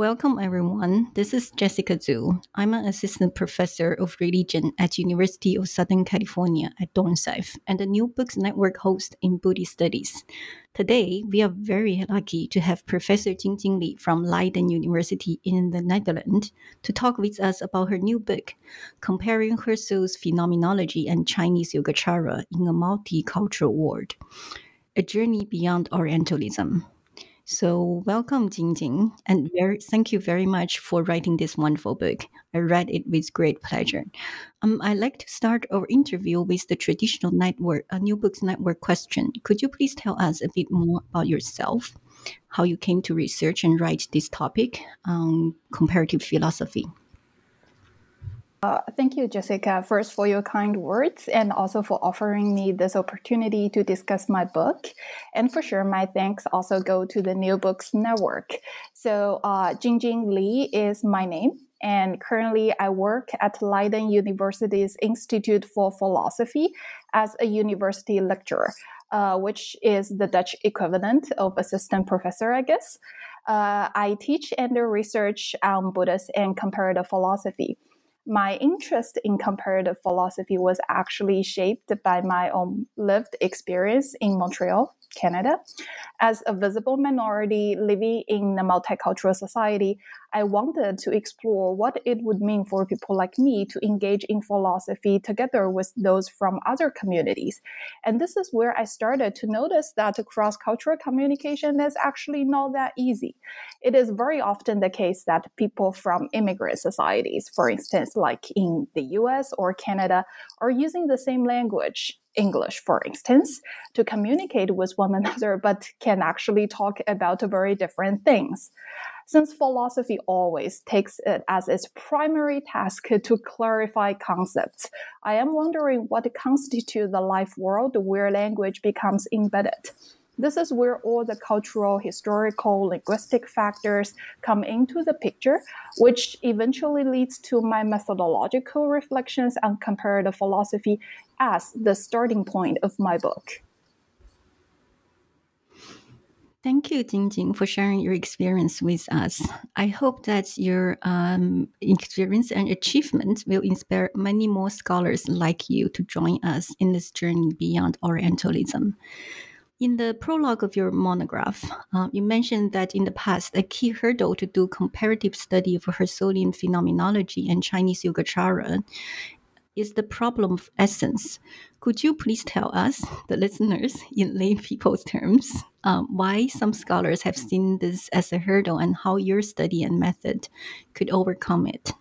Welcome, everyone. This is Jessica Zu. I'm an assistant professor of religion at University of Southern California at Dornsife and the New Books Network host in Buddhist Studies. Today, we are very lucky to have Professor Jingjing Li from Leiden University in the Netherlands to talk with us about her new book, Comparing Husserl's Phenomenology and Chinese Yogacara in a Multicultural World, A Journey Beyond Orientalism. So, welcome, Jingjing, and very, thank you very much for writing this wonderful book. I read it with great pleasure. Um, I'd like to start our interview with the traditional network, a New Books Network question. Could you please tell us a bit more about yourself, how you came to research and write this topic on comparative philosophy? Uh, thank you, Jessica, first for your kind words and also for offering me this opportunity to discuss my book. And for sure, my thanks also go to the New Books Network. So, uh, Jingjing Li is my name. And currently, I work at Leiden University's Institute for Philosophy as a university lecturer, uh, which is the Dutch equivalent of assistant professor, I guess. Uh, I teach and research on Buddhist and comparative philosophy my interest in comparative philosophy was actually shaped by my own lived experience in Montreal Canada. As a visible minority living in a multicultural society, I wanted to explore what it would mean for people like me to engage in philosophy together with those from other communities. And this is where I started to notice that cross cultural communication is actually not that easy. It is very often the case that people from immigrant societies, for instance, like in the US or Canada, are using the same language English, for instance, to communicate with one another, but can actually talk about very different things. Since philosophy always takes it as its primary task to clarify concepts, I am wondering what constitutes the life world where language becomes embedded. This is where all the cultural, historical, linguistic factors come into the picture, which eventually leads to my methodological reflections on comparative philosophy as the starting point of my book. Thank you, Jingjing, for sharing your experience with us. I hope that your um, experience and achievement will inspire many more scholars like you to join us in this journey beyond Orientalism. In the prologue of your monograph, uh, you mentioned that in the past, a key hurdle to do comparative study of Husserlian phenomenology and Chinese Yogacara is the problem of essence. Could you please tell us, the listeners, in lay people's terms, um, why some scholars have seen this as a hurdle and how your study and method could overcome it?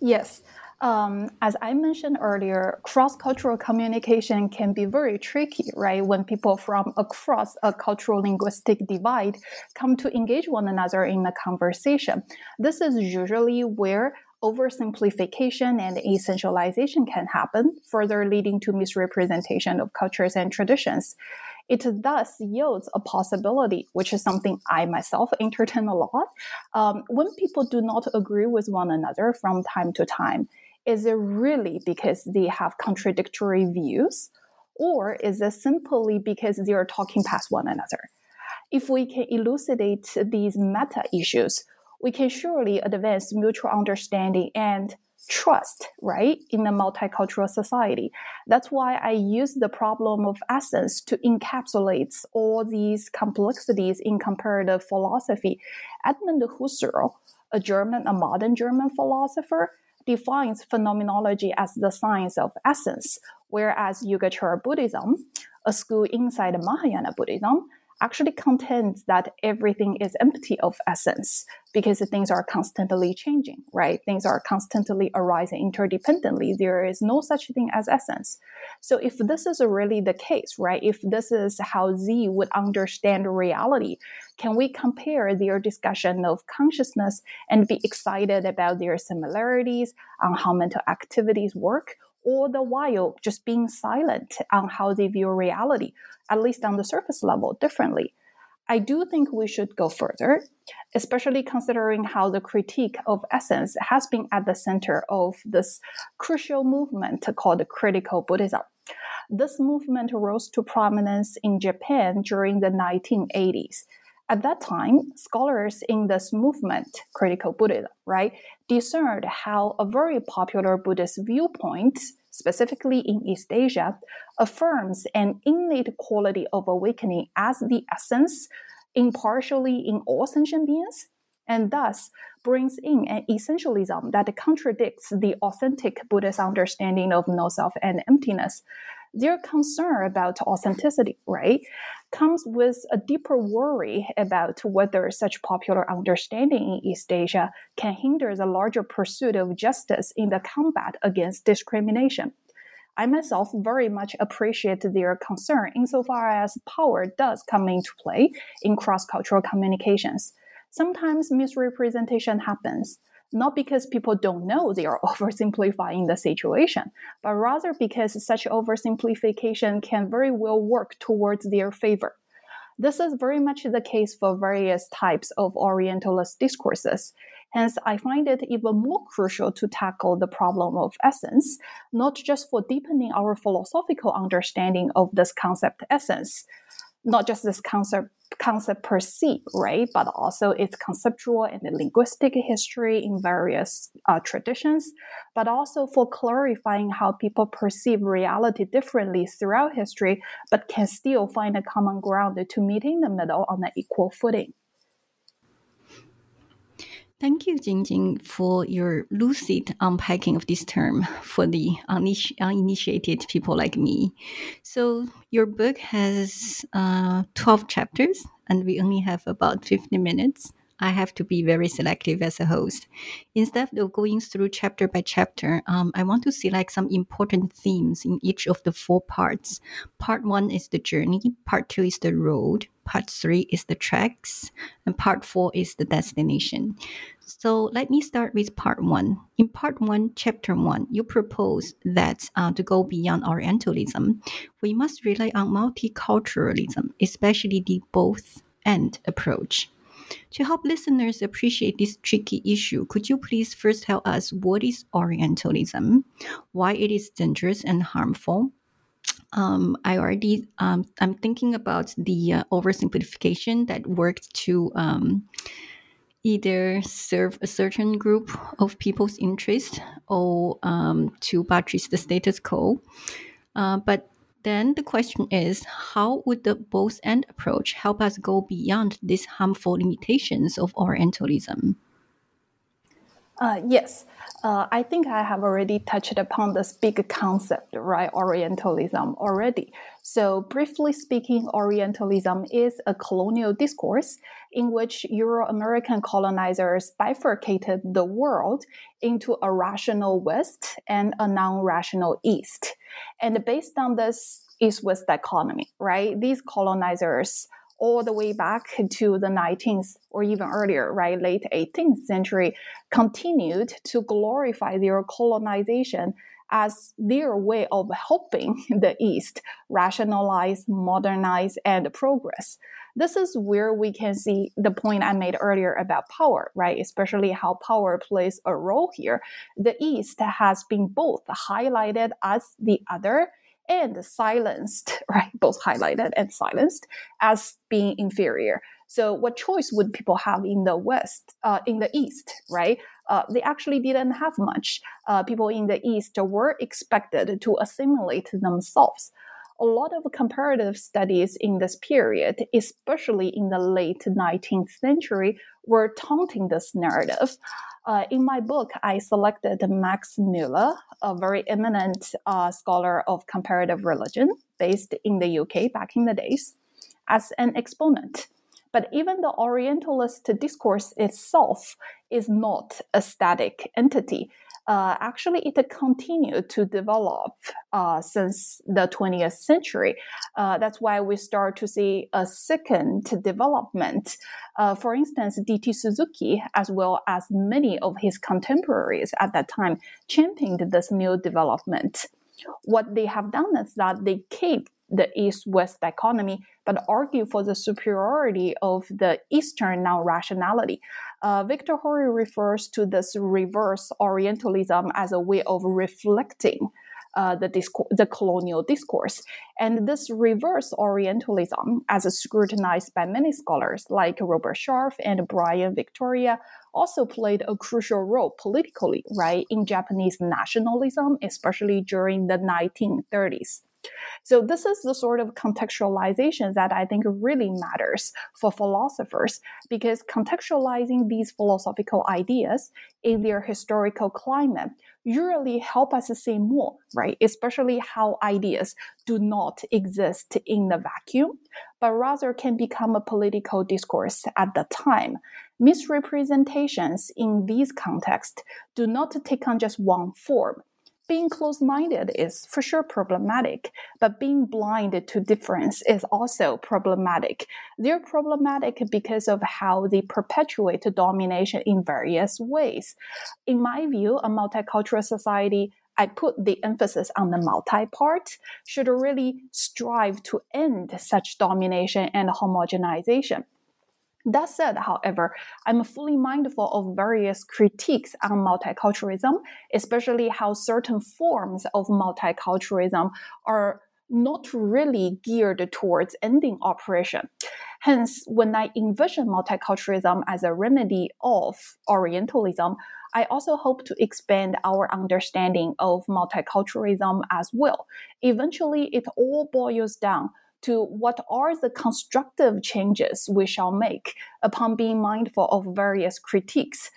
Yes. Um, as I mentioned earlier, cross cultural communication can be very tricky, right? When people from across a cultural linguistic divide come to engage one another in a conversation. This is usually where oversimplification and essentialization can happen, further leading to misrepresentation of cultures and traditions. It thus yields a possibility, which is something I myself entertain a lot. Um, when people do not agree with one another from time to time, is it really because they have contradictory views? Or is it simply because they are talking past one another? If we can elucidate these meta issues, we can surely advance mutual understanding and trust, right, in a multicultural society. That's why I use the problem of essence to encapsulate all these complexities in comparative philosophy. Edmund Husserl, a German, a modern German philosopher, defines phenomenology as the science of essence, whereas Yogacara Buddhism, a school inside Mahayana Buddhism, actually contends that everything is empty of essence because things are constantly changing, right? Things are constantly arising interdependently. There is no such thing as essence. So if this is really the case, right? If this is how Z would understand reality, can we compare their discussion of consciousness and be excited about their similarities on how mental activities work? All the while just being silent on how they view reality, at least on the surface level, differently. I do think we should go further, especially considering how the critique of essence has been at the center of this crucial movement called critical Buddhism. This movement rose to prominence in Japan during the 1980s. At that time, scholars in this movement, critical Buddhism, right, discerned how a very popular Buddhist viewpoint, specifically in East Asia, affirms an innate quality of awakening as the essence, impartially in all sentient beings, and thus brings in an essentialism that contradicts the authentic Buddhist understanding of no self and emptiness. Their concern about authenticity, right, comes with a deeper worry about whether such popular understanding in East Asia can hinder the larger pursuit of justice in the combat against discrimination. I myself very much appreciate their concern insofar as power does come into play in cross cultural communications. Sometimes misrepresentation happens, not because people don't know they are oversimplifying the situation, but rather because such oversimplification can very well work towards their favor. This is very much the case for various types of Orientalist discourses. Hence, I find it even more crucial to tackle the problem of essence, not just for deepening our philosophical understanding of this concept essence, not just this concept concept per se, right? But also its conceptual and linguistic history in various uh, traditions, but also for clarifying how people perceive reality differently throughout history, but can still find a common ground to meet in the middle on an equal footing. Thank you, Jingjing, for your lucid unpacking of this term for the uninitiated people like me. So, your book has uh, 12 chapters, and we only have about 50 minutes. I have to be very selective as a host. Instead of going through chapter by chapter, um, I want to select some important themes in each of the four parts. Part one is the journey, part two is the road, part three is the tracks, and part four is the destination. So let me start with part one. In part one, chapter one, you propose that uh, to go beyond Orientalism, we must rely on multiculturalism, especially the both and approach. To help listeners appreciate this tricky issue, could you please first tell us what is Orientalism, why it is dangerous and harmful? Um, I already um, I'm thinking about the uh, oversimplification that worked to um, either serve a certain group of people's interest or um, to buttress the status quo. Uh, but then the question is how would the both and approach help us go beyond these harmful limitations of Orientalism? Uh, yes, uh, I think I have already touched upon this big concept, right? Orientalism already. So, briefly speaking, Orientalism is a colonial discourse in which Euro American colonizers bifurcated the world into a rational West and a non rational East. And based on this East West dichotomy, right, these colonizers all the way back to the 19th or even earlier, right, late 18th century, continued to glorify their colonization as their way of helping the East rationalize, modernize, and progress. This is where we can see the point I made earlier about power, right? Especially how power plays a role here. The East has been both highlighted as the other and silenced, right? Both highlighted and silenced as being inferior. So, what choice would people have in the West, uh, in the East, right? Uh, they actually didn't have much. Uh, people in the East were expected to assimilate themselves. A lot of comparative studies in this period, especially in the late 19th century, were taunting this narrative. Uh, in my book, I selected Max Muller, a very eminent uh, scholar of comparative religion based in the UK back in the days. as an exponent. But even the Orientalist discourse itself is not a static entity. Uh, actually, it continued to develop uh, since the 20th century. Uh, that's why we start to see a second development. Uh, for instance, D.T. Suzuki, as well as many of his contemporaries at that time, championed this new development. What they have done is that they keep the East West dichotomy, but argue for the superiority of the Eastern non rationality. Uh, Victor Hori refers to this reverse Orientalism as a way of reflecting uh, the, discourse, the colonial discourse. And this reverse Orientalism, as scrutinized by many scholars like Robert Sharf and Brian Victoria, also played a crucial role politically, right, in Japanese nationalism, especially during the 1930s. So this is the sort of contextualization that I think really matters for philosophers because contextualizing these philosophical ideas in their historical climate usually help us see more, right? Especially how ideas do not exist in the vacuum, but rather can become a political discourse at the time. Misrepresentations in these contexts do not take on just one form being closed minded is for sure problematic, but being blind to difference is also problematic. They're problematic because of how they perpetuate domination in various ways. In my view, a multicultural society I put the emphasis on the multi part, should really strive to end such domination and homogenization. That said, however, I'm fully mindful of various critiques on multiculturalism, especially how certain forms of multiculturalism are not really geared towards ending oppression. Hence, when I envision multiculturalism as a remedy of Orientalism, I also hope to expand our understanding of multiculturalism as well. Eventually, it all boils down to what are the constructive changes we shall make upon being mindful of various critiques.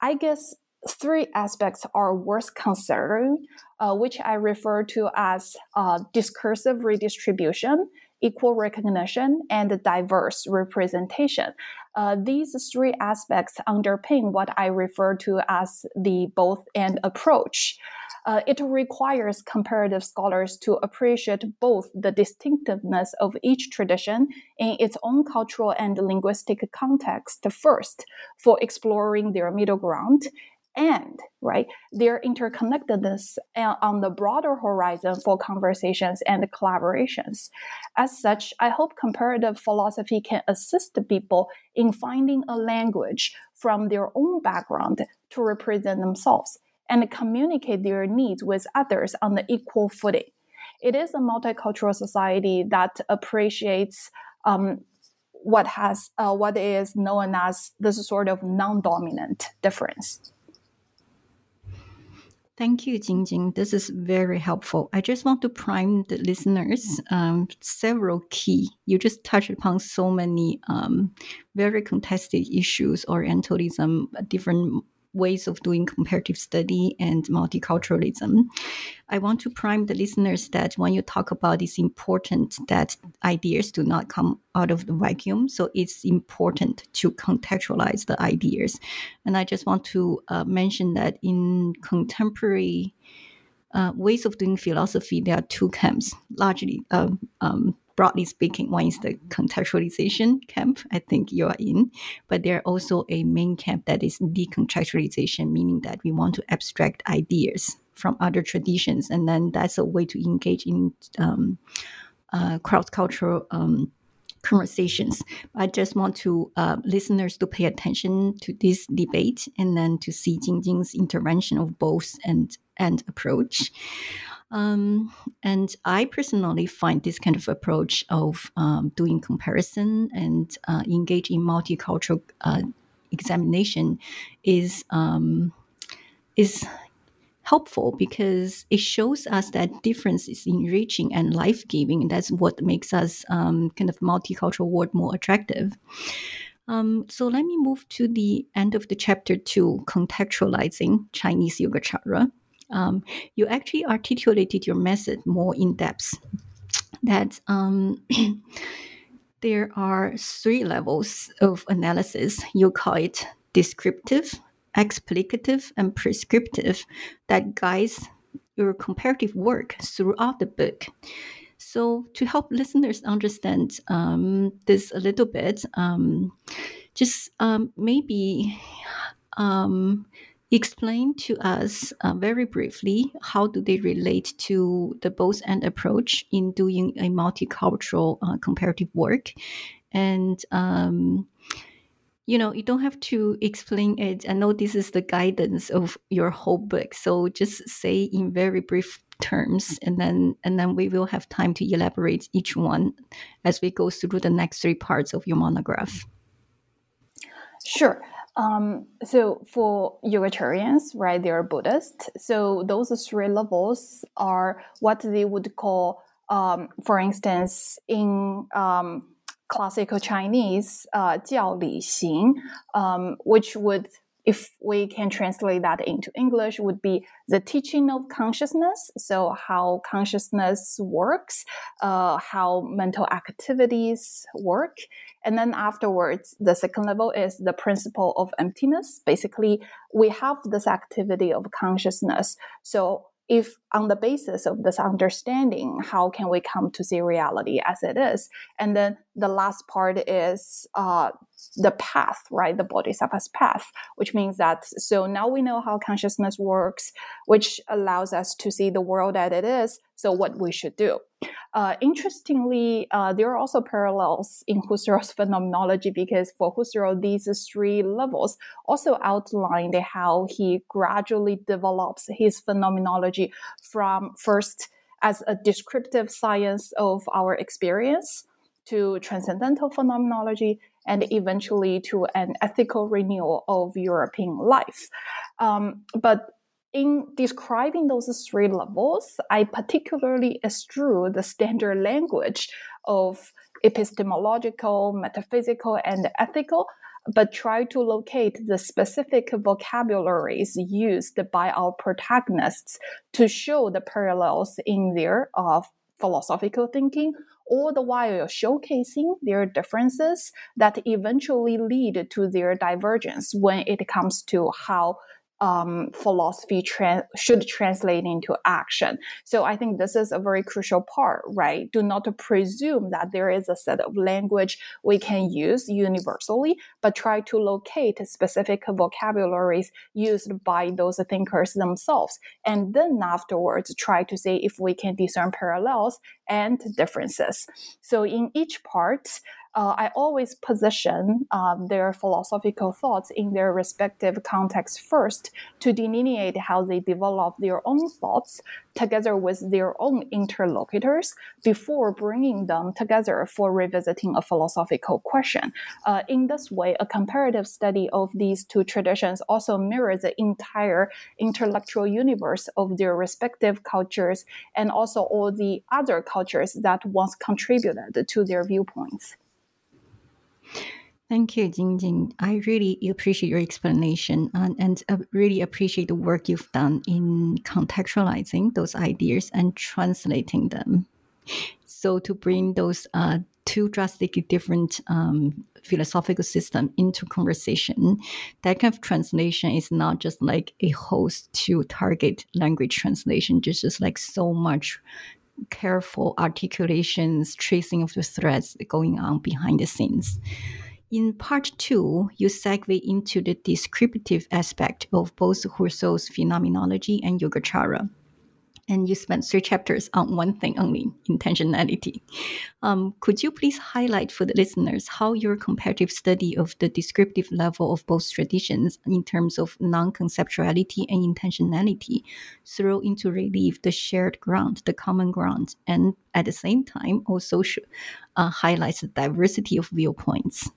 I guess three aspects are worth considering, uh, which I refer to as uh, discursive redistribution, equal recognition, and diverse representation. Uh, these three aspects underpin what I refer to as the both and approach. Uh, it requires comparative scholars to appreciate both the distinctiveness of each tradition in its own cultural and linguistic context first for exploring their middle ground and right their interconnectedness uh, on the broader horizon for conversations and collaborations as such i hope comparative philosophy can assist people in finding a language from their own background to represent themselves and communicate their needs with others on the equal footing. It is a multicultural society that appreciates um, what has uh, what is known as this sort of non-dominant difference. Thank you, Jingjing. This is very helpful. I just want to prime the listeners um, several key. You just touched upon so many um, very contested issues, Orientalism, different ways of doing comparative study and multiculturalism. I want to prime the listeners that when you talk about it's important that ideas do not come out of the vacuum. So it's important to contextualize the ideas. And I just want to uh, mention that in contemporary uh, ways of doing philosophy, there are two camps, largely um, um, broadly speaking, one is the contextualization camp, I think you are in, but there are also a main camp that is decontextualization, meaning that we want to abstract ideas from other traditions. And then that's a way to engage in um, uh, cross cultural. Um, conversations. I just want to uh, listeners to pay attention to this debate and then to see Jingjing's intervention of both and and approach. Um, and I personally find this kind of approach of um, doing comparison and uh, engage in multicultural uh, examination is um, is helpful because it shows us that difference is enriching and life giving. And that's what makes us um, kind of multicultural world more attractive. Um, so let me move to the end of the chapter two, contextualizing Chinese yoga Yogacara um, you actually articulated your method more in depth. That um, there are three levels of analysis. You call it descriptive, explicative, and prescriptive that guides your comparative work throughout the book. So, to help listeners understand um, this a little bit, um, just um, maybe um, explain to us uh, very briefly how do they relate to the both end approach in doing a multicultural uh, comparative work. And um, you know you don't have to explain it. I know this is the guidance of your whole book so just say in very brief terms and then and then we will have time to elaborate each one as we go through the next three parts of your monograph. Sure um, so for Yogacharyans, right, they are Buddhist. So those three levels are what they would call, um, for instance, in um, classical Chinese, uh, 教理行, um, which would if we can translate that into English, would be the teaching of consciousness. So how consciousness works, uh, how mental activities work. And then afterwards, the second level is the principle of emptiness. Basically, we have this activity of consciousness. So if on the basis of this understanding, how can we come to see reality as it is? And then the last part is uh, the path, right? The bodhisattva's path, which means that so now we know how consciousness works, which allows us to see the world as it is. So what we should do. Uh, interestingly, uh, there are also parallels in Husserl's phenomenology because for Husserl, these three levels also outline how he gradually develops his phenomenology from first as a descriptive science of our experience to transcendental phenomenology and eventually to an ethical renewal of European life. Um, but in describing those three levels, I particularly eschew the standard language of epistemological, metaphysical, and ethical, but try to locate the specific vocabularies used by our protagonists to show the parallels in their philosophical thinking, all the while showcasing their differences that eventually lead to their divergence when it comes to how um, philosophy should translate into action. So I think this is a very crucial part, right? Do not presume that there is a set of language we can use universally, but try to locate specific vocabularies used by those thinkers themselves. And then afterwards, try to see if we can discern parallels and differences. So in each part, uh, I always position um, their philosophical thoughts in their respective context first to delineate how they develop their own thoughts together with their own interlocutors before bringing them together for revisiting a philosophical question. Uh, in this way, a comparative study of these two traditions also mirrors the entire intellectual universe of their respective cultures and also all the other cultures that once contributed to their viewpoints. Thank you, Jingjing. I really appreciate your explanation and, and uh, really appreciate the work you've done in contextualizing those ideas and translating them. So to bring those uh, two drastically different um, philosophical systems into conversation, that kind of translation is not just like a host to target language translation, just, just like so much careful articulations, tracing of the threads going on behind the scenes. In part two, you segue into the descriptive aspect of both Husserl's phenomenology and Yogacara and you spent three chapters on one thing only intentionality. Um, could you please highlight for the listeners how your comparative study of the descriptive level of both traditions in terms of non conceptuality and intentionality throw into relief the shared ground, the common ground, and at the same time also uh, highlights the diversity of viewpoints?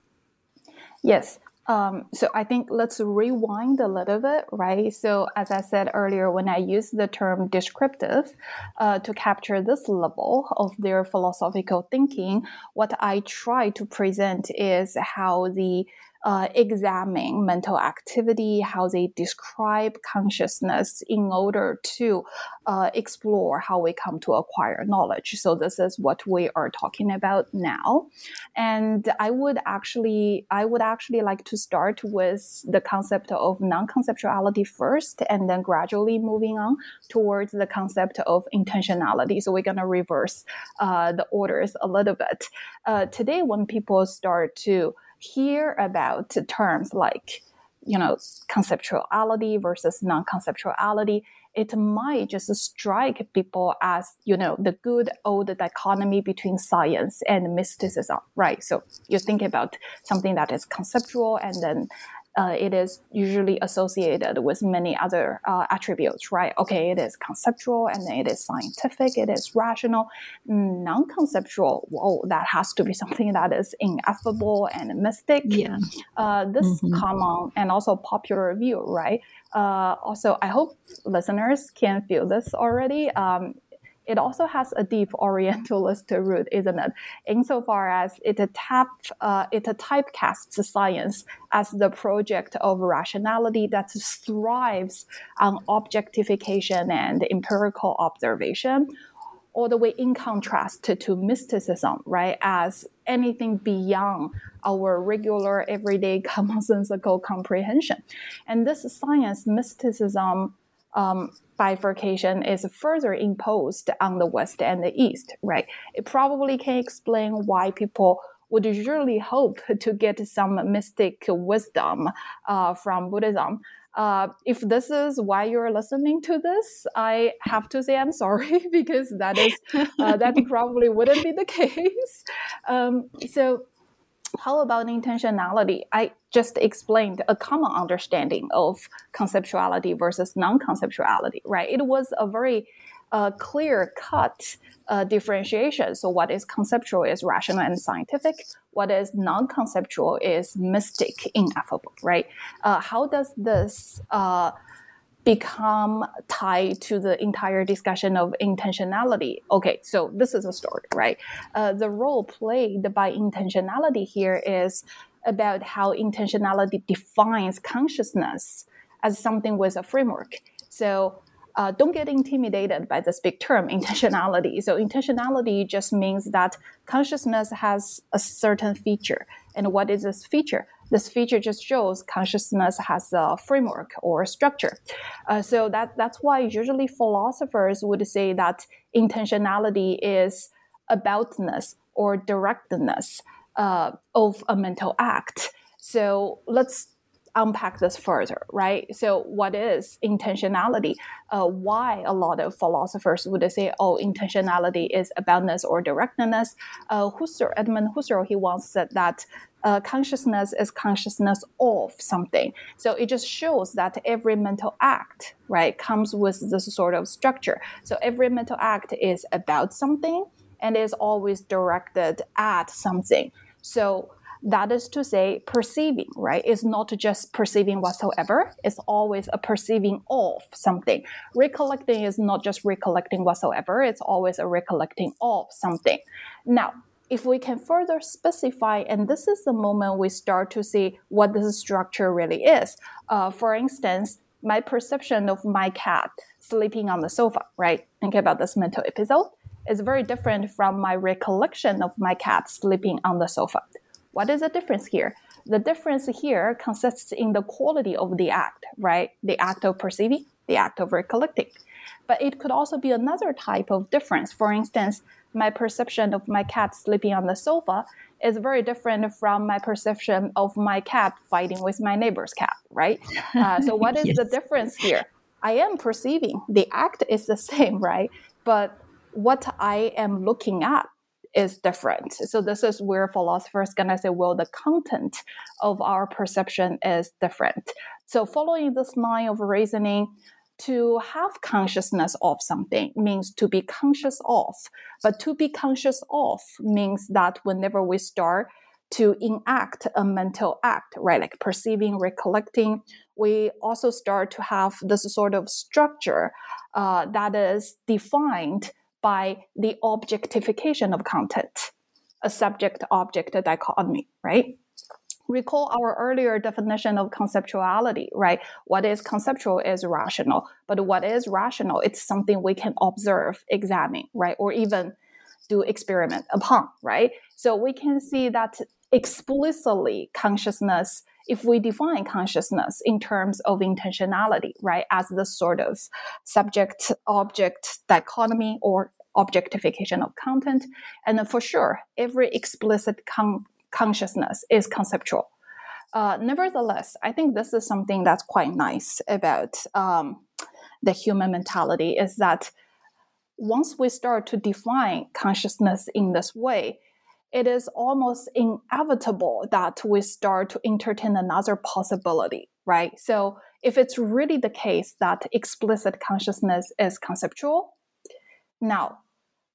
Yes. Um, so I think let's rewind a little bit, right? So as I said earlier, when I use the term descriptive uh, to capture this level of their philosophical thinking, what I try to present is how the uh, examine mental activity, how they describe consciousness in order to uh, explore how we come to acquire knowledge. So this is what we are talking about now. And I would actually, I would actually like to start with the concept of non-conceptuality first, and then gradually moving on towards the concept of intentionality. So we're going to reverse uh, the orders a little bit. Uh, today, when people start to hear about terms like you know conceptuality versus non-conceptuality it might just strike people as you know the good old dichotomy between science and mysticism right? So you think about something that is conceptual and then uh, it is usually associated with many other uh, attributes, right? Okay, it is conceptual and it is scientific, it is rational. Non conceptual, well, that has to be something that is ineffable and mystic. Yeah. Uh, this mm-hmm. common and also popular view, right? Uh, also, I hope listeners can feel this already. Um, it also has a deep Orientalist root, isn't it? Insofar as it tap, uh, it typecasts science as the project of rationality that thrives on objectification and empirical observation, all the way in contrast to, to mysticism, right, as anything beyond our regular, everyday, commonsensical comprehension. And this science mysticism um, bifurcation is further imposed on the West and the East, right? It probably can explain why people would usually hope to get some mystic wisdom uh, from Buddhism. Uh, if this is why you're listening to this, I have to say I'm sorry because that is uh, that probably wouldn't be the case. Um, so how about intentionality? I just explained a common understanding of conceptuality versus non-conceptuality, right? It was a very uh, clear cut uh, differentiation. So, what is conceptual is rational and scientific. What is non conceptual is mystic, ineffable, right? Uh, how does this uh, become tied to the entire discussion of intentionality. Okay, so this is a story, right? Uh, the role played by intentionality here is about how intentionality defines consciousness as something with a framework. So uh, don't get intimidated by this big term, intentionality. So, intentionality just means that consciousness has a certain feature. And what is this feature? This feature just shows consciousness has a framework or structure. Uh, so that, that's why usually philosophers would say that intentionality is aboutness or directness uh, of a mental act. So let's unpack this further, right? So, what is intentionality? Uh, why a lot of philosophers would say, oh, intentionality is aboutness or directness? Uh, Husserl, Edmund Husserl, he once said that uh, consciousness is consciousness of something. So it just shows that every mental act, right, comes with this sort of structure. So every mental act is about something and is always directed at something. So that is to say, perceiving, right, is not just perceiving whatsoever. It's always a perceiving of something. Recollecting is not just recollecting whatsoever. It's always a recollecting of something. Now, if we can further specify, and this is the moment we start to see what this structure really is. Uh, for instance, my perception of my cat sleeping on the sofa, right? Think about this mental episode. is very different from my recollection of my cat sleeping on the sofa. What is the difference here? The difference here consists in the quality of the act, right? The act of perceiving, the act of recollecting. But it could also be another type of difference. For instance, my perception of my cat sleeping on the sofa is very different from my perception of my cat fighting with my neighbor's cat, right? Uh, so, what is yes. the difference here? I am perceiving the act is the same, right? But what I am looking at is different. So this is where philosophers gonna say, well, the content of our perception is different. So following this line of reasoning, to have consciousness of something means to be conscious of. But to be conscious of means that whenever we start to enact a mental act, right, like perceiving, recollecting, we also start to have this sort of structure uh, that is defined by the objectification of content, a subject object dichotomy, right? recall our earlier definition of conceptuality, right? What is conceptual is rational, but what is rational? It's something we can observe, examine, right? Or even do experiment upon, right? So we can see that explicitly consciousness, if we define consciousness in terms of intentionality, right, as the sort of subject object dichotomy or objectification of content. And for sure, every explicit con- consciousness is conceptual. Uh, nevertheless, I think this is something that's quite nice about um, the human mentality is that once we start to define consciousness in this way, it is almost inevitable that we start to entertain another possibility, right? So, if it's really the case that explicit consciousness is conceptual, now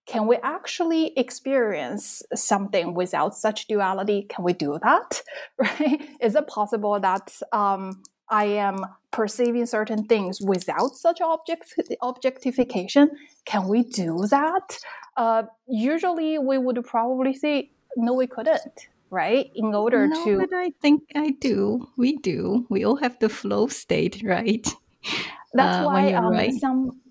can we actually experience something without such duality? Can we do that? Right? Is it possible that um, I am perceiving certain things without such object objectification? Can we do that? Uh, usually, we would probably say no, we couldn't. Right? In order no, to, but I think I do. We do. We all have the flow state, right? That's uh, why um, right. some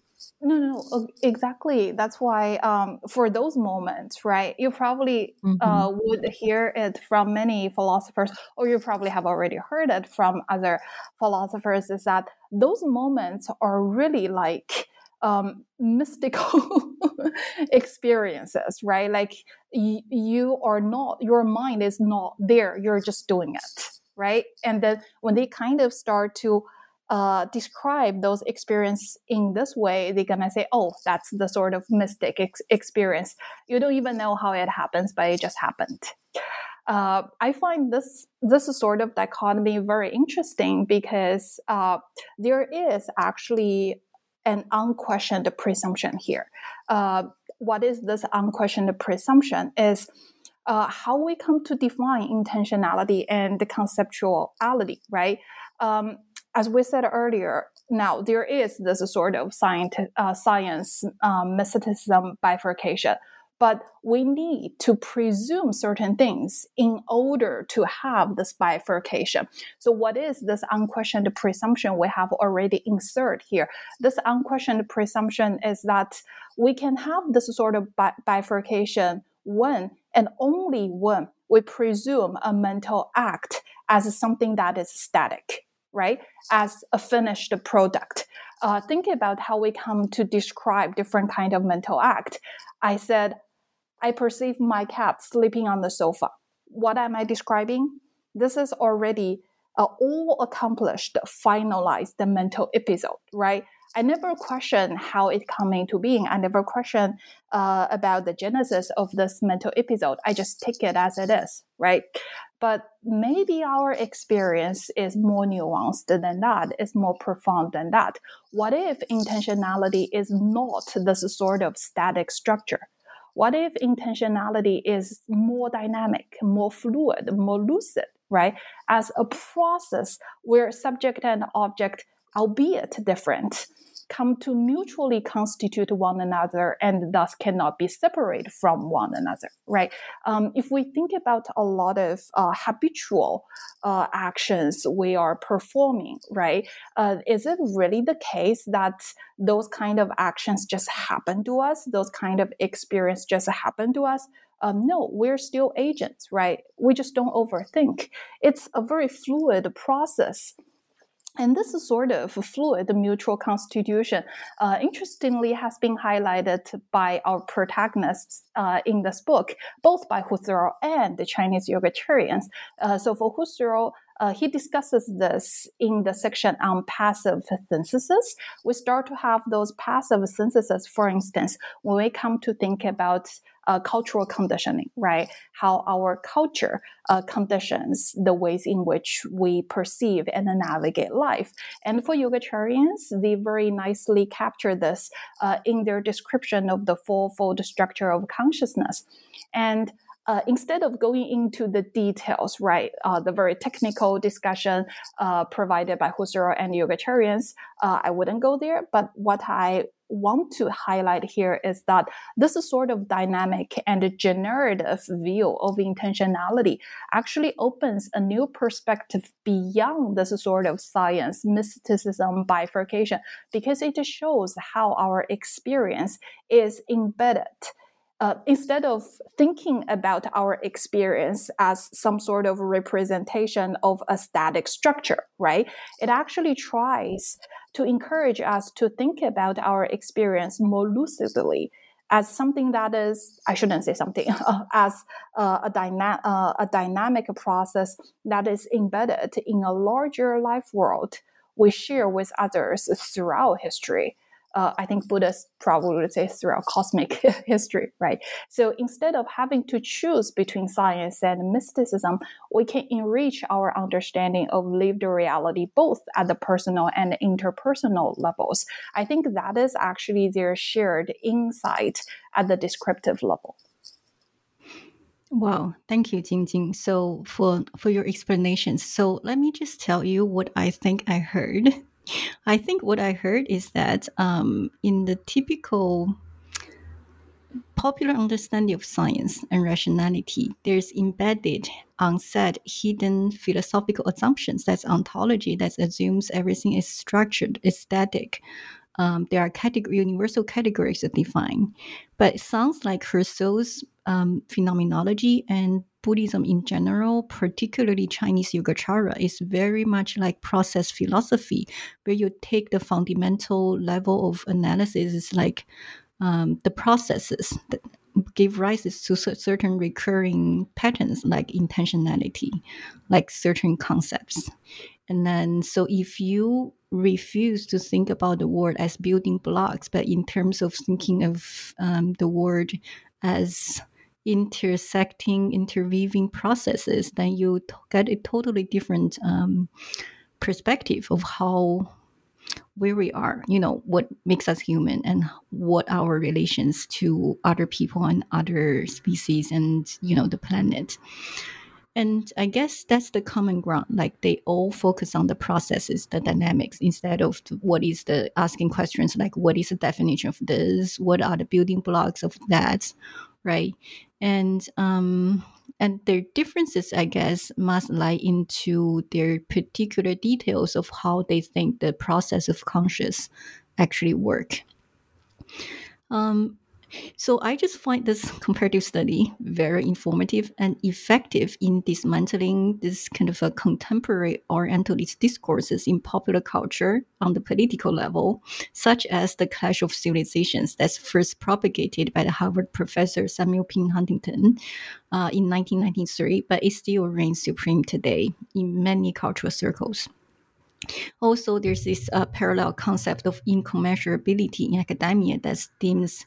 no, no, no, exactly. That's why um, for those moments, right, you probably mm-hmm. uh, would hear it from many philosophers, or you probably have already heard it from other philosophers, is that those moments are really like um, mystical experiences, right? Like y- you are not, your mind is not there, you're just doing it, right? And then when they kind of start to uh, describe those experience in this way, they're gonna say, "Oh, that's the sort of mystic ex- experience. You don't even know how it happens, but it just happened." Uh, I find this this sort of dichotomy very interesting because uh, there is actually an unquestioned presumption here. Uh, what is this unquestioned presumption? Is uh, how we come to define intentionality and conceptuality, right? Um, as we said earlier, now there is this sort of science, uh, science um, mysticism bifurcation, but we need to presume certain things in order to have this bifurcation. So, what is this unquestioned presumption we have already inserted here? This unquestioned presumption is that we can have this sort of bi- bifurcation when and only when we presume a mental act as something that is static right, as a finished product. Uh, think about how we come to describe different kind of mental act. I said, I perceive my cat sleeping on the sofa. What am I describing? This is already a all accomplished, finalized the mental episode, right? I never question how it come into being. I never question uh, about the genesis of this mental episode. I just take it as it is, right? But maybe our experience is more nuanced than that, is more profound than that. What if intentionality is not this sort of static structure? What if intentionality is more dynamic, more fluid, more lucid, right? As a process where subject and object, albeit different, come to mutually constitute one another and thus cannot be separated from one another, right? Um, if we think about a lot of uh, habitual uh, actions we are performing, right? Uh, is it really the case that those kind of actions just happen to us? Those kind of experience just happen to us? Um, no, we're still agents, right? We just don't overthink. It's a very fluid process and this sort of fluid mutual constitution, uh, interestingly, has been highlighted by our protagonists uh, in this book, both by Husserl and the Chinese Yogacara. Uh, so for Husserl, uh, he discusses this in the section on passive synthesis. We start to have those passive synthesis, for instance, when we come to think about uh, cultural conditioning, right? How our culture uh, conditions the ways in which we perceive and navigate life. And for Yogacarans, they very nicely capture this uh, in their description of the fourfold structure of consciousness. And uh, instead of going into the details, right, uh, the very technical discussion uh, provided by Husserl and Yogacarans, uh, I wouldn't go there. But what I want to highlight here is that this sort of dynamic and generative view of intentionality actually opens a new perspective beyond this sort of science, mysticism, bifurcation, because it shows how our experience is embedded uh, instead of thinking about our experience as some sort of representation of a static structure, right? It actually tries to encourage us to think about our experience more lucidly as something that is, I shouldn't say something, uh, as uh, a, dyna- uh, a dynamic process that is embedded in a larger life world we share with others throughout history uh, I think Buddhists probably would say throughout cosmic history, right? So instead of having to choose between science and mysticism, we can enrich our understanding of lived reality both at the personal and interpersonal levels. I think that is actually their shared insight at the descriptive level. Wow, thank you, Jingjing. So for for your explanations. So let me just tell you what I think I heard. I think what I heard is that um, in the typical popular understanding of science and rationality, there's embedded, unsaid, hidden philosophical assumptions. That's ontology that assumes everything is structured, is static. Um, there are category, universal categories that define. But it sounds like Husserl's um, phenomenology and Buddhism in general, particularly Chinese Yogacara, is very much like process philosophy, where you take the fundamental level of analysis, is like um, the processes that give rise to certain recurring patterns, like intentionality, like certain concepts. And then, so if you refuse to think about the world as building blocks, but in terms of thinking of um, the world as intersecting, interweaving processes, then you get a totally different um, perspective of how where we are, you know, what makes us human and what our relations to other people and other species and, you know, the planet. And I guess that's the common ground. Like they all focus on the processes, the dynamics, instead of what is the asking questions like, what is the definition of this? What are the building blocks of that? Right and um, and their differences, I guess, must lie into their particular details of how they think the process of conscious actually work. Um, so I just find this comparative study very informative and effective in dismantling this kind of a contemporary Orientalist discourses in popular culture on the political level, such as the clash of civilizations that's first propagated by the Harvard professor Samuel Pink Huntington uh, in 1993, but it still reigns supreme today in many cultural circles. Also, there's this uh, parallel concept of incommensurability in academia that deems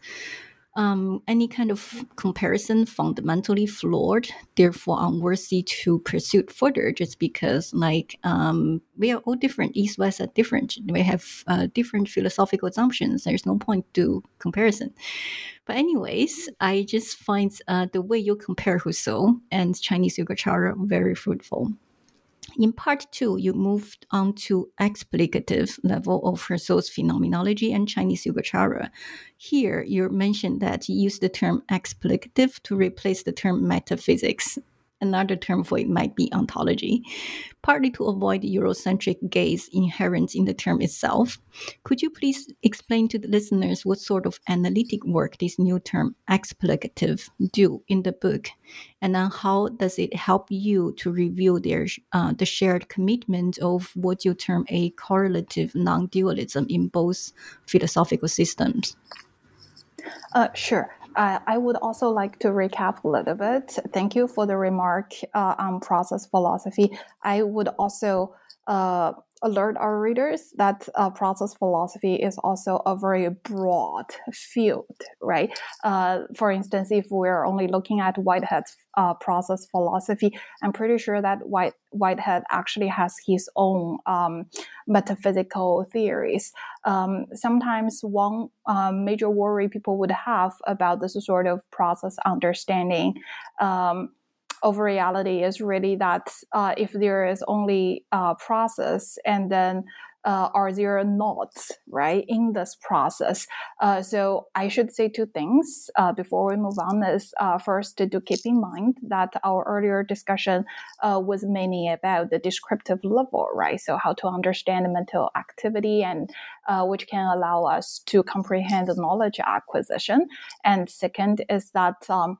um, any kind of comparison fundamentally flawed, therefore unworthy to pursue further just because like um, we are all different. East West are different. We have uh, different philosophical assumptions. There's no point to comparison. But anyways, I just find uh, the way you compare Husserl and Chinese Yogacara very fruitful. In part two, you moved on to explicative level of Husserl's phenomenology and Chinese Yogacara. Here, you mentioned that you use the term explicative to replace the term metaphysics Another term for it might be ontology, partly to avoid Eurocentric gaze inherent in the term itself. Could you please explain to the listeners what sort of analytic work this new term explicative do in the book, and then how does it help you to reveal their uh, the shared commitment of what you term a correlative non-dualism in both philosophical systems? Uh, sure. Uh, I would also like to recap a little bit. Thank you for the remark uh, on process philosophy. I would also uh, alert our readers that uh, process philosophy is also a very broad field, right? Uh, for instance, if we're only looking at Whitehead's uh, process philosophy, I'm pretty sure that White, Whitehead actually has his own um, metaphysical theories. Um, sometimes one um, major worry people would have about this sort of process understanding um, of reality is really that uh, if there is only a process and then uh, are there knots, right, in this process? Uh, so I should say two things uh, before we move on. Is uh, first to keep in mind that our earlier discussion uh, was mainly about the descriptive level, right? So how to understand mental activity and uh, which can allow us to comprehend the knowledge acquisition. And second is that um,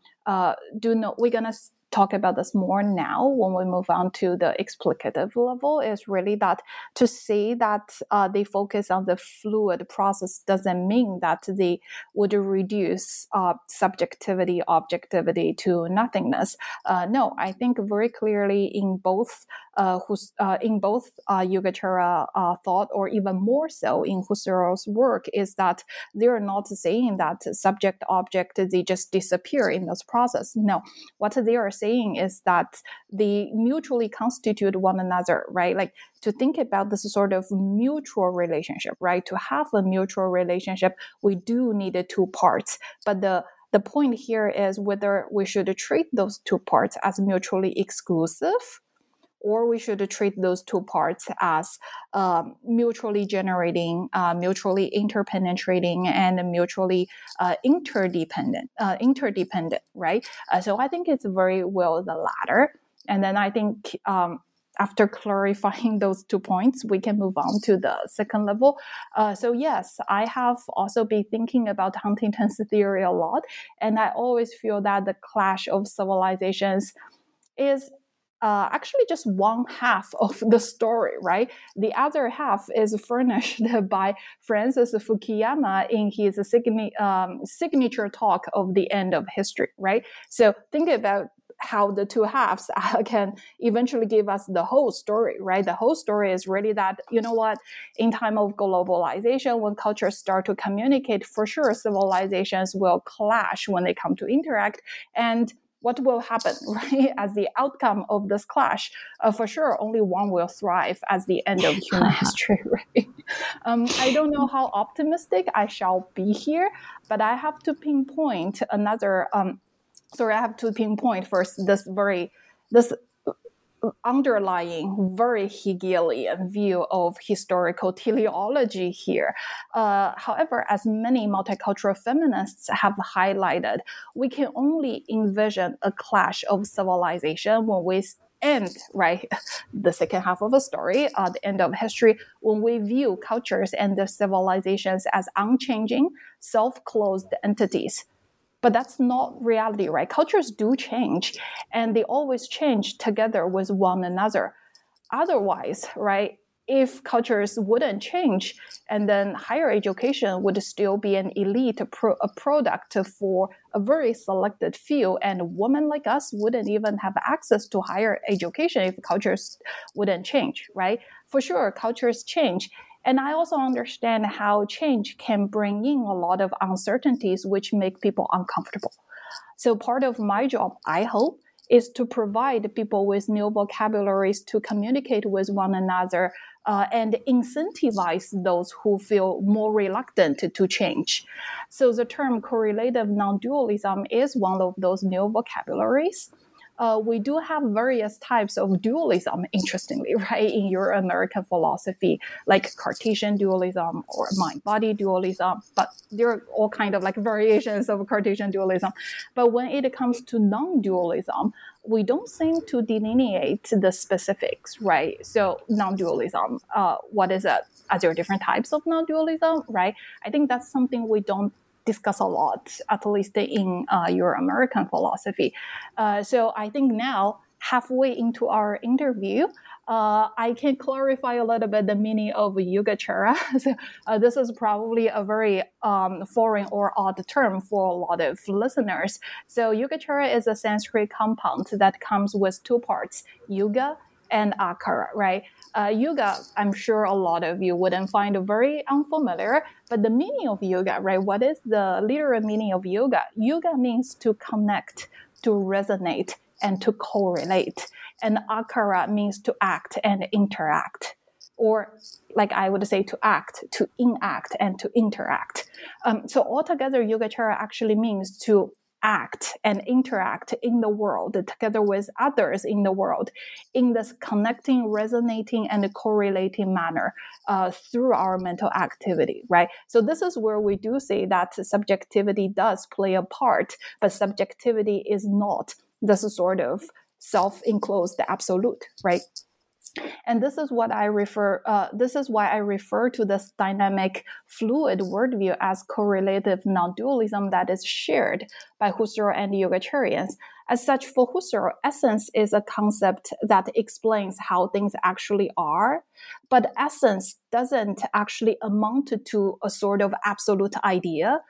do know we're gonna talk about this more now when we move on to the explicative level is really that to say that uh, they focus on the fluid process doesn't mean that they would reduce uh, subjectivity, objectivity to nothingness. Uh, no, I think very clearly in both uh, who's, uh, in both uh, Yogacara uh, thought, or even more so in Husserl's work, is that they're not saying that subject object they just disappear in this process. No, what they are saying is that they mutually constitute one another, right? Like to think about this sort of mutual relationship, right? To have a mutual relationship, we do need two parts, but the the point here is whether we should treat those two parts as mutually exclusive or we should treat those two parts as um, mutually generating, uh, mutually interpenetrating, and mutually uh, interdependent. Uh, interdependent, right? Uh, so I think it's very well the latter. And then I think um, after clarifying those two points, we can move on to the second level. Uh, so, yes, I have also been thinking about Huntington's theory a lot, and I always feel that the clash of civilizations is uh, actually just one half of the story, right? The other half is furnished by Francis Fukuyama in his signi- um, signature talk of the end of history, right? So think about how the two halves can eventually give us the whole story, right? The whole story is really that, you know what, in time of globalization, when cultures start to communicate, for sure, civilizations will clash when they come to interact. And what will happen, right? As the outcome of this clash, uh, for sure, only one will thrive as the end of human history, right? Um, I don't know how optimistic I shall be here, but I have to pinpoint another. Um, sorry, I have to pinpoint first this very this underlying very Hegelian view of historical teleology here. Uh, however, as many multicultural feminists have highlighted, we can only envision a clash of civilization when we end, right, the second half of a story, uh, the end of history, when we view cultures and the civilizations as unchanging, self-closed entities but that's not reality, right? Cultures do change and they always change together with one another. Otherwise, right, if cultures wouldn't change and then higher education would still be an elite pro- product for a very selected few and women like us wouldn't even have access to higher education if cultures wouldn't change right for sure cultures change and I also understand how change can bring in a lot of uncertainties, which make people uncomfortable. So part of my job, I hope, is to provide people with new vocabularies to communicate with one another uh, and incentivize those who feel more reluctant to change. So the term correlative non-dualism is one of those new vocabularies uh, we do have various types of dualism, interestingly, right, in your American philosophy, like Cartesian dualism or mind-body dualism. But there are all kind of like variations of Cartesian dualism. But when it comes to non-dualism, we don't seem to delineate the specifics, right? So non-dualism, uh, what is it? Are there different types of non-dualism, right? I think that's something we don't discuss a lot, at least in uh, your American philosophy. Uh, so I think now, halfway into our interview, uh, I can clarify a little bit the meaning of Yogacara. so, uh, this is probably a very um, foreign or odd term for a lot of listeners. So Yogacara is a Sanskrit compound that comes with two parts, yoga and akara, right? Uh, yoga, I'm sure a lot of you wouldn't find very unfamiliar, but the meaning of yoga, right? What is the literal meaning of yoga? Yoga means to connect, to resonate, and to correlate. And akara means to act and interact. Or, like I would say, to act, to enact, and to interact. Um, so, altogether, Yogacara actually means to act and interact in the world together with others in the world in this connecting, resonating, and correlating manner uh, through our mental activity, right? So this is where we do say that subjectivity does play a part, but subjectivity is not this sort of self-enclosed absolute, right? And this is what I refer. Uh, this is why I refer to this dynamic, fluid worldview as correlative non-dualism that is shared by Husserl and Yogačarians. As such, for Husserl, essence is a concept that explains how things actually are, but essence doesn't actually amount to a sort of absolute idea.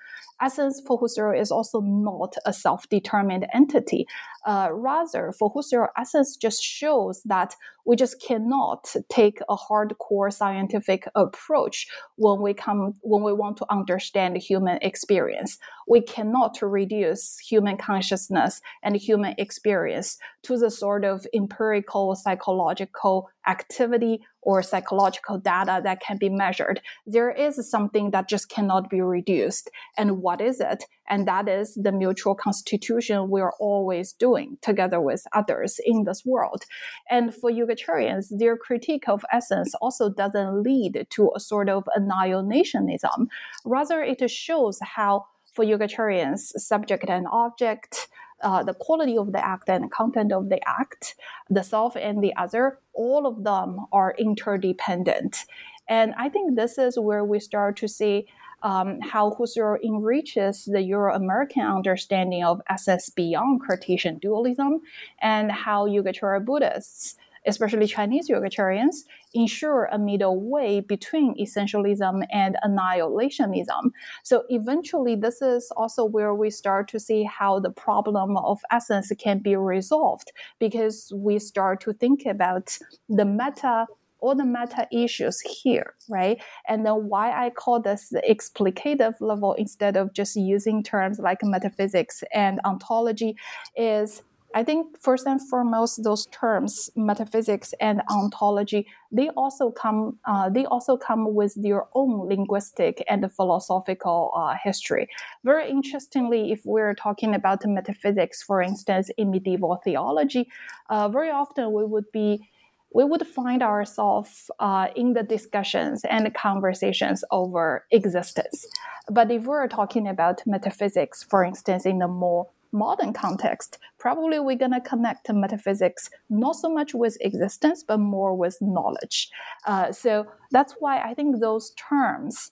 Essence for Husserl is also not a self-determined entity. Uh, rather, for Husserl, essence just shows that we just cannot take a hardcore scientific approach when we come when we want to understand human experience. We cannot reduce human consciousness and human experience to the sort of empirical psychological activity or psychological data that can be measured. There is something that just cannot be reduced. And what is it? And that is the mutual constitution we're always doing together with others in this world. And for Yogačarians, their critique of essence also doesn't lead to a sort of annihilationism. Rather, it shows how for Yogačarians, subject and object, uh, the quality of the act and the content of the act, the self and the other, all of them are interdependent. And I think this is where we start to see um, how Husserl enriches the Euro American understanding of essence beyond Cartesian dualism, and how Yogacara Buddhists especially Chinese Yogačarians, ensure a middle way between essentialism and annihilationism. So eventually, this is also where we start to see how the problem of essence can be resolved because we start to think about the meta all the meta issues here, right? And then why I call this the explicative level instead of just using terms like metaphysics and ontology is I think first and foremost, those terms, metaphysics and ontology, they also come, uh, they also come with their own linguistic and philosophical uh, history. Very interestingly, if we're talking about metaphysics, for instance, in medieval theology, uh, very often we would be we would find ourselves uh, in the discussions and conversations over existence. But if we're talking about metaphysics, for instance, in a more modern context, probably we're going to connect metaphysics not so much with existence, but more with knowledge. Uh, so that's why I think those terms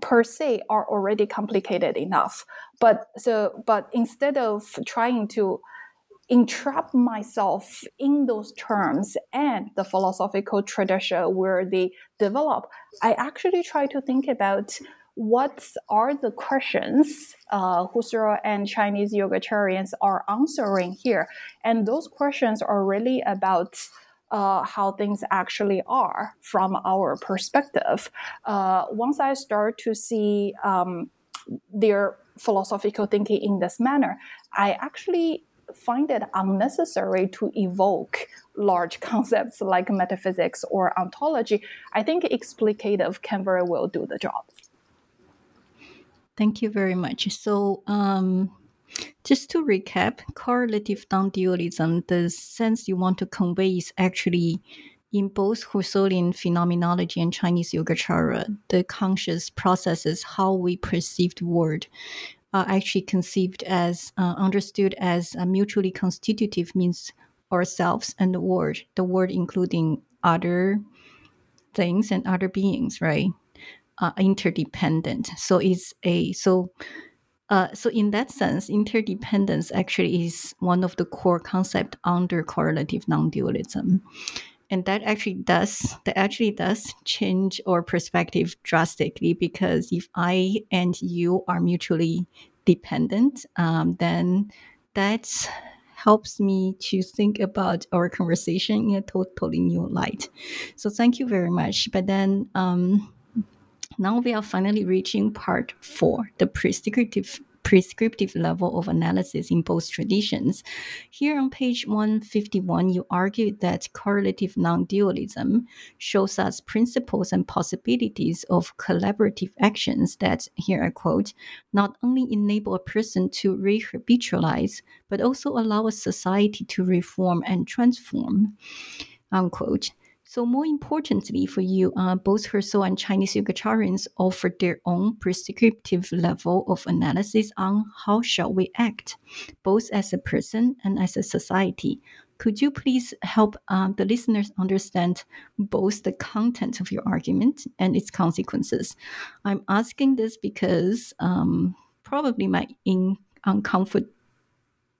per se are already complicated enough. But so, but instead of trying to entrap myself in those terms and the philosophical tradition where they develop, I actually try to think about what are the questions uh, Husserl and Chinese Yogačarians are answering here? And those questions are really about uh, how things actually are from our perspective. Uh, once I start to see um, their philosophical thinking in this manner, I actually find it unnecessary to evoke large concepts like metaphysics or ontology. I think explicative can very well do the job. Thank you very much. So, um, just to recap, correlative non-dualism, the sense you want to convey is actually in both Husserlian phenomenology and Chinese Yogacara, the conscious processes, how we perceive the world, are actually conceived as, uh, understood as a mutually constitutive means ourselves and the world, the world including other things and other beings, right? Uh, interdependent. So it's a so. Uh, so in that sense, interdependence actually is one of the core concept under correlative non-dualism, and that actually does that actually does change our perspective drastically because if I and you are mutually dependent, um, then that helps me to think about our conversation in a totally new light. So thank you very much. But then. Um, now we are finally reaching part four, the prescriptive prescriptive level of analysis in both traditions. Here on page 151, you argue that correlative non dualism shows us principles and possibilities of collaborative actions that, here I quote, not only enable a person to rehabitualize, but also allow a society to reform and transform. Unquote. So, more importantly for you, uh, both Husserl and Chinese Yogacarans offer their own prescriptive level of analysis on how shall we act, both as a person and as a society. Could you please help uh, the listeners understand both the content of your argument and its consequences? I'm asking this because um, probably my in uncomfort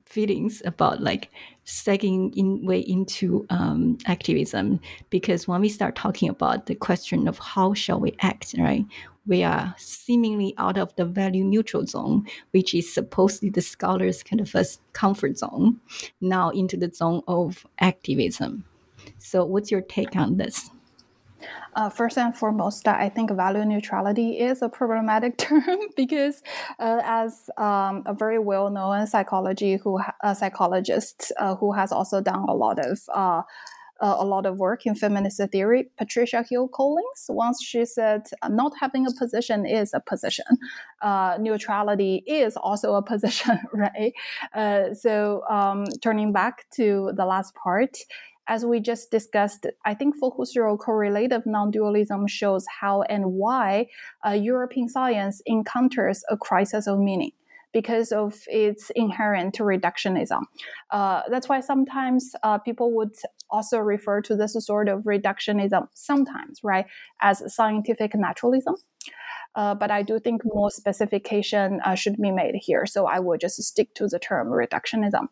feelings about like segging in way into um, activism. Because when we start talking about the question of how shall we act right we are seemingly out of the value neutral zone which is supposedly the scholars kind of a comfort zone now into the zone of activism. So what's your take on this uh, first and foremost, I think value neutrality is a problematic term because, uh, as um, a very well-known psychology who a psychologist uh, who has also done a lot of uh, uh, a lot of work in feminist theory, Patricia Hill Collins. Once she said, "Not having a position is a position. Uh, neutrality is also a position." right. so, um, turning back to the last part as we just discussed, I think for Husserl, correlative non-dualism shows how and why uh, European science encounters a crisis of meaning because of its inherent reductionism. Uh, that's why sometimes uh, people would also refer to this sort of reductionism sometimes, right, as scientific naturalism. Uh, but I do think more specification uh, should be made here. So I will just stick to the term reductionism.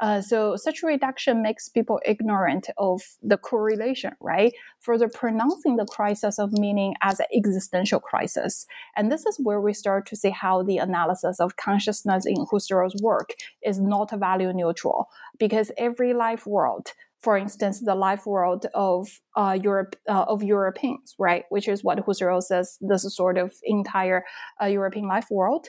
Uh, so such reduction makes people ignorant of the correlation, right? Further pronouncing the crisis of meaning as an existential crisis. And this is where we start to see how the analysis of consciousness in Husserl's work is not value neutral because every life world for instance, the life world of uh, Europe uh, of Europeans, right? Which is what Husserl says this sort of entire uh, European life world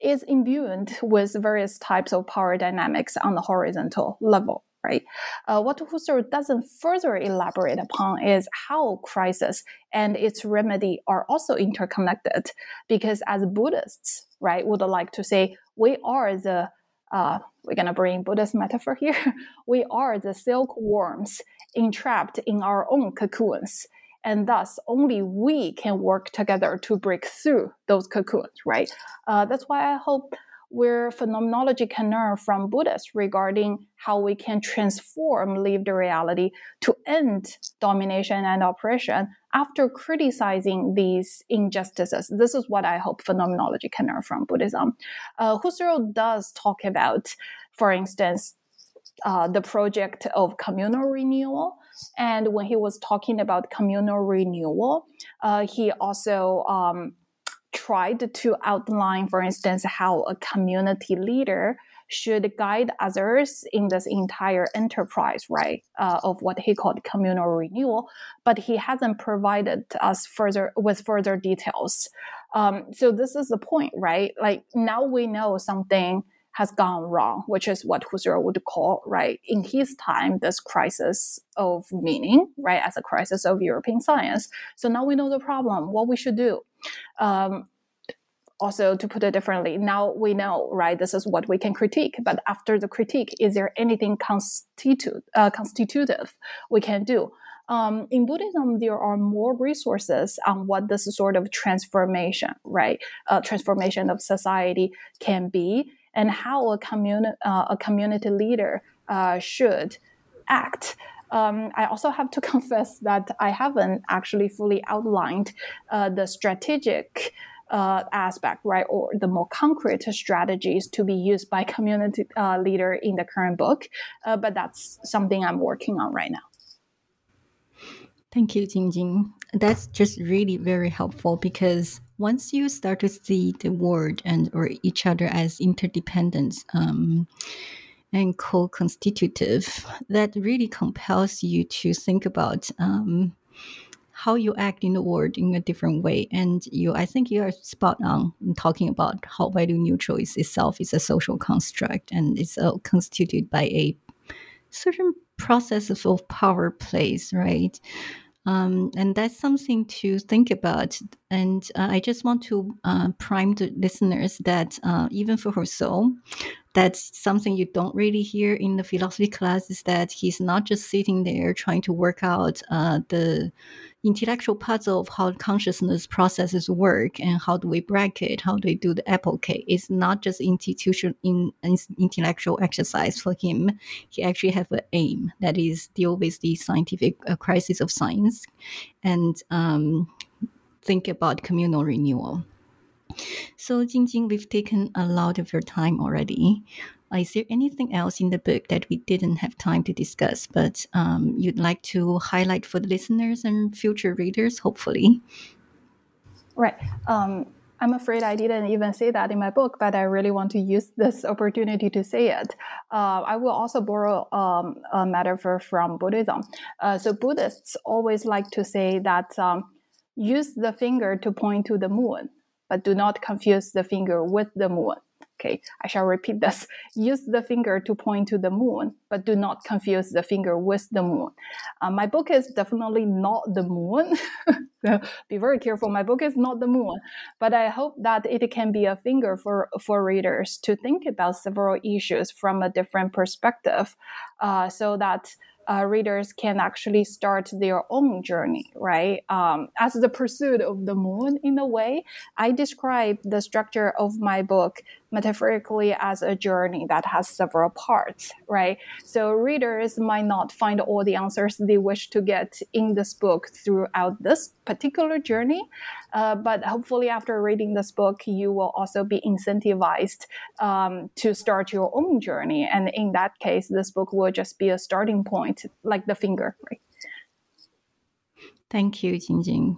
is imbued with various types of power dynamics on the horizontal level. Right. Uh, what Husserl doesn't further elaborate upon is how crisis and its remedy are also interconnected, because as Buddhists, right, would like to say we are the uh, we're going to bring Buddha's metaphor here. we are the silkworms entrapped in our own cocoons. And thus, only we can work together to break through those cocoons, right? Uh, that's why I hope where phenomenology can learn from Buddhists regarding how we can transform lived reality to end domination and oppression after criticizing these injustices. This is what I hope phenomenology can learn from Buddhism. Uh, Husserl does talk about, for instance, uh, the project of communal renewal. And when he was talking about communal renewal, uh, he also um, tried to outline, for instance, how a community leader should guide others in this entire enterprise, right, uh, of what he called communal renewal. But he hasn't provided us further with further details. Um, so this is the point, right? Like now we know something has gone wrong, which is what Husserl would call, right, in his time, this crisis of meaning, right, as a crisis of European science. So now we know the problem, what we should do. Um, also to put it differently now we know right this is what we can critique but after the critique is there anything constitute uh, constitutive we can do? Um, in buddhism there are more resources on what this sort of transformation right uh, transformation of society can be and how a, communi- uh, a community leader uh, should act um, I also have to confess that I haven't actually fully outlined uh, the strategic uh, aspect, right, or the more concrete strategies to be used by community uh, leader in the current book. Uh, but that's something I'm working on right now. Thank you, Jingjing. That's just really very helpful because once you start to see the world and or each other as interdependence, um, and co-constitutive, that really compels you to think about um, how you act in the world in a different way. And you, I think you are spot on in talking about how value neutral is itself is a social construct and it's uh, constituted by a certain processes of power plays, right? Um, and that's something to think about. And uh, I just want to uh, prime the listeners that uh, even for Husserl, that's something you don't really hear in the philosophy class is that he's not just sitting there trying to work out uh, the intellectual puzzle of how consciousness processes work and how do we bracket, how do we do the epoché. It's not just institution in, in intellectual exercise for him. He actually have an aim that is deal with the scientific uh, crisis of science and um, think about communal renewal. So, Jingjing, we've taken a lot of your time already. Is there anything else in the book that we didn't have time to discuss, but um, you'd like to highlight for the listeners and future readers, hopefully? Right. Um, I'm afraid I didn't even say that in my book, but I really want to use this opportunity to say it. Uh, I will also borrow um, a metaphor from Buddhism. Uh, so Buddhists always like to say that um, use the finger to point to the moon, but do not confuse the finger with the moon. Okay, I shall repeat this. Use the finger to point to the moon, but do not confuse the finger with the moon. Uh, my book is definitely not the moon. be very careful. My book is not the moon, but I hope that it can be a finger for, for readers to think about several issues from a different perspective uh, so that uh, readers can actually start their own journey, right? Um, as the pursuit of the moon, in a way, I describe the structure of my book metaphorically as a journey that has several parts, right? So readers might not find all the answers they wish to get in this book throughout this particular journey, uh, but hopefully after reading this book, you will also be incentivized um, to start your own journey. And in that case, this book will just be a starting point, like the finger, right? Thank you, Jingjing.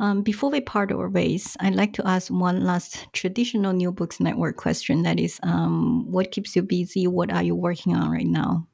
Um, before we part our ways, I'd like to ask one last traditional New Books Network question. That is, um, what keeps you busy? What are you working on right now?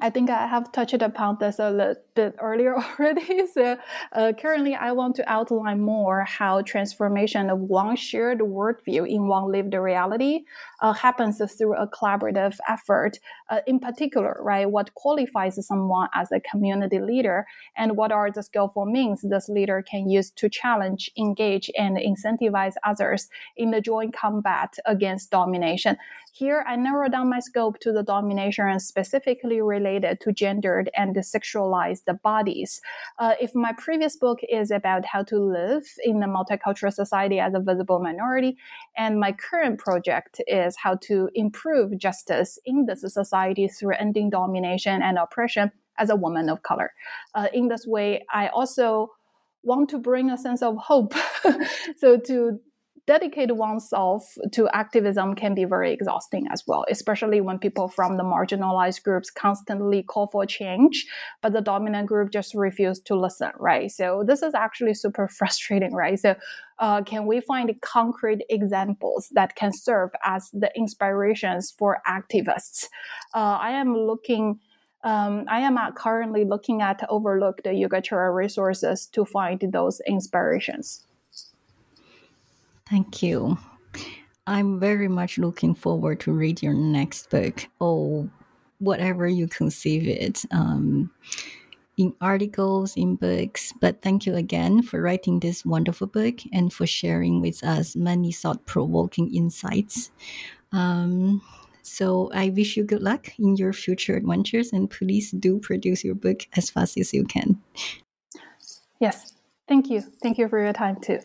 I think I have touched upon this a little bit earlier already. So, uh, currently, I want to outline more how transformation of one shared worldview in one lived reality uh, happens through a collaborative effort. Uh, in particular, right, what qualifies someone as a community leader, and what are the skillful means this leader can use to challenge, engage, and incentivize others in the joint combat against domination. Here, I narrow down my scope to the domination and specifically related to gendered and sexualized bodies. Uh, if my previous book is about how to live in a multicultural society as a visible minority, and my current project is how to improve justice in this society through ending domination and oppression as a woman of color. Uh, in this way, I also want to bring a sense of hope. so to dedicate oneself to activism can be very exhausting as well, especially when people from the marginalized groups constantly call for change, but the dominant group just refuse to listen, right? So this is actually super frustrating, right? So uh, can we find concrete examples that can serve as the inspirations for activists? Uh, I am looking. Um, I am currently looking at overlooked Yogacara resources to find those inspirations. Thank you. I'm very much looking forward to read your next book or whatever you conceive it. Um, in articles, in books. But thank you again for writing this wonderful book and for sharing with us many thought provoking insights. Um, so I wish you good luck in your future adventures and please do produce your book as fast as you can. Yes. Thank you. Thank you for your time too.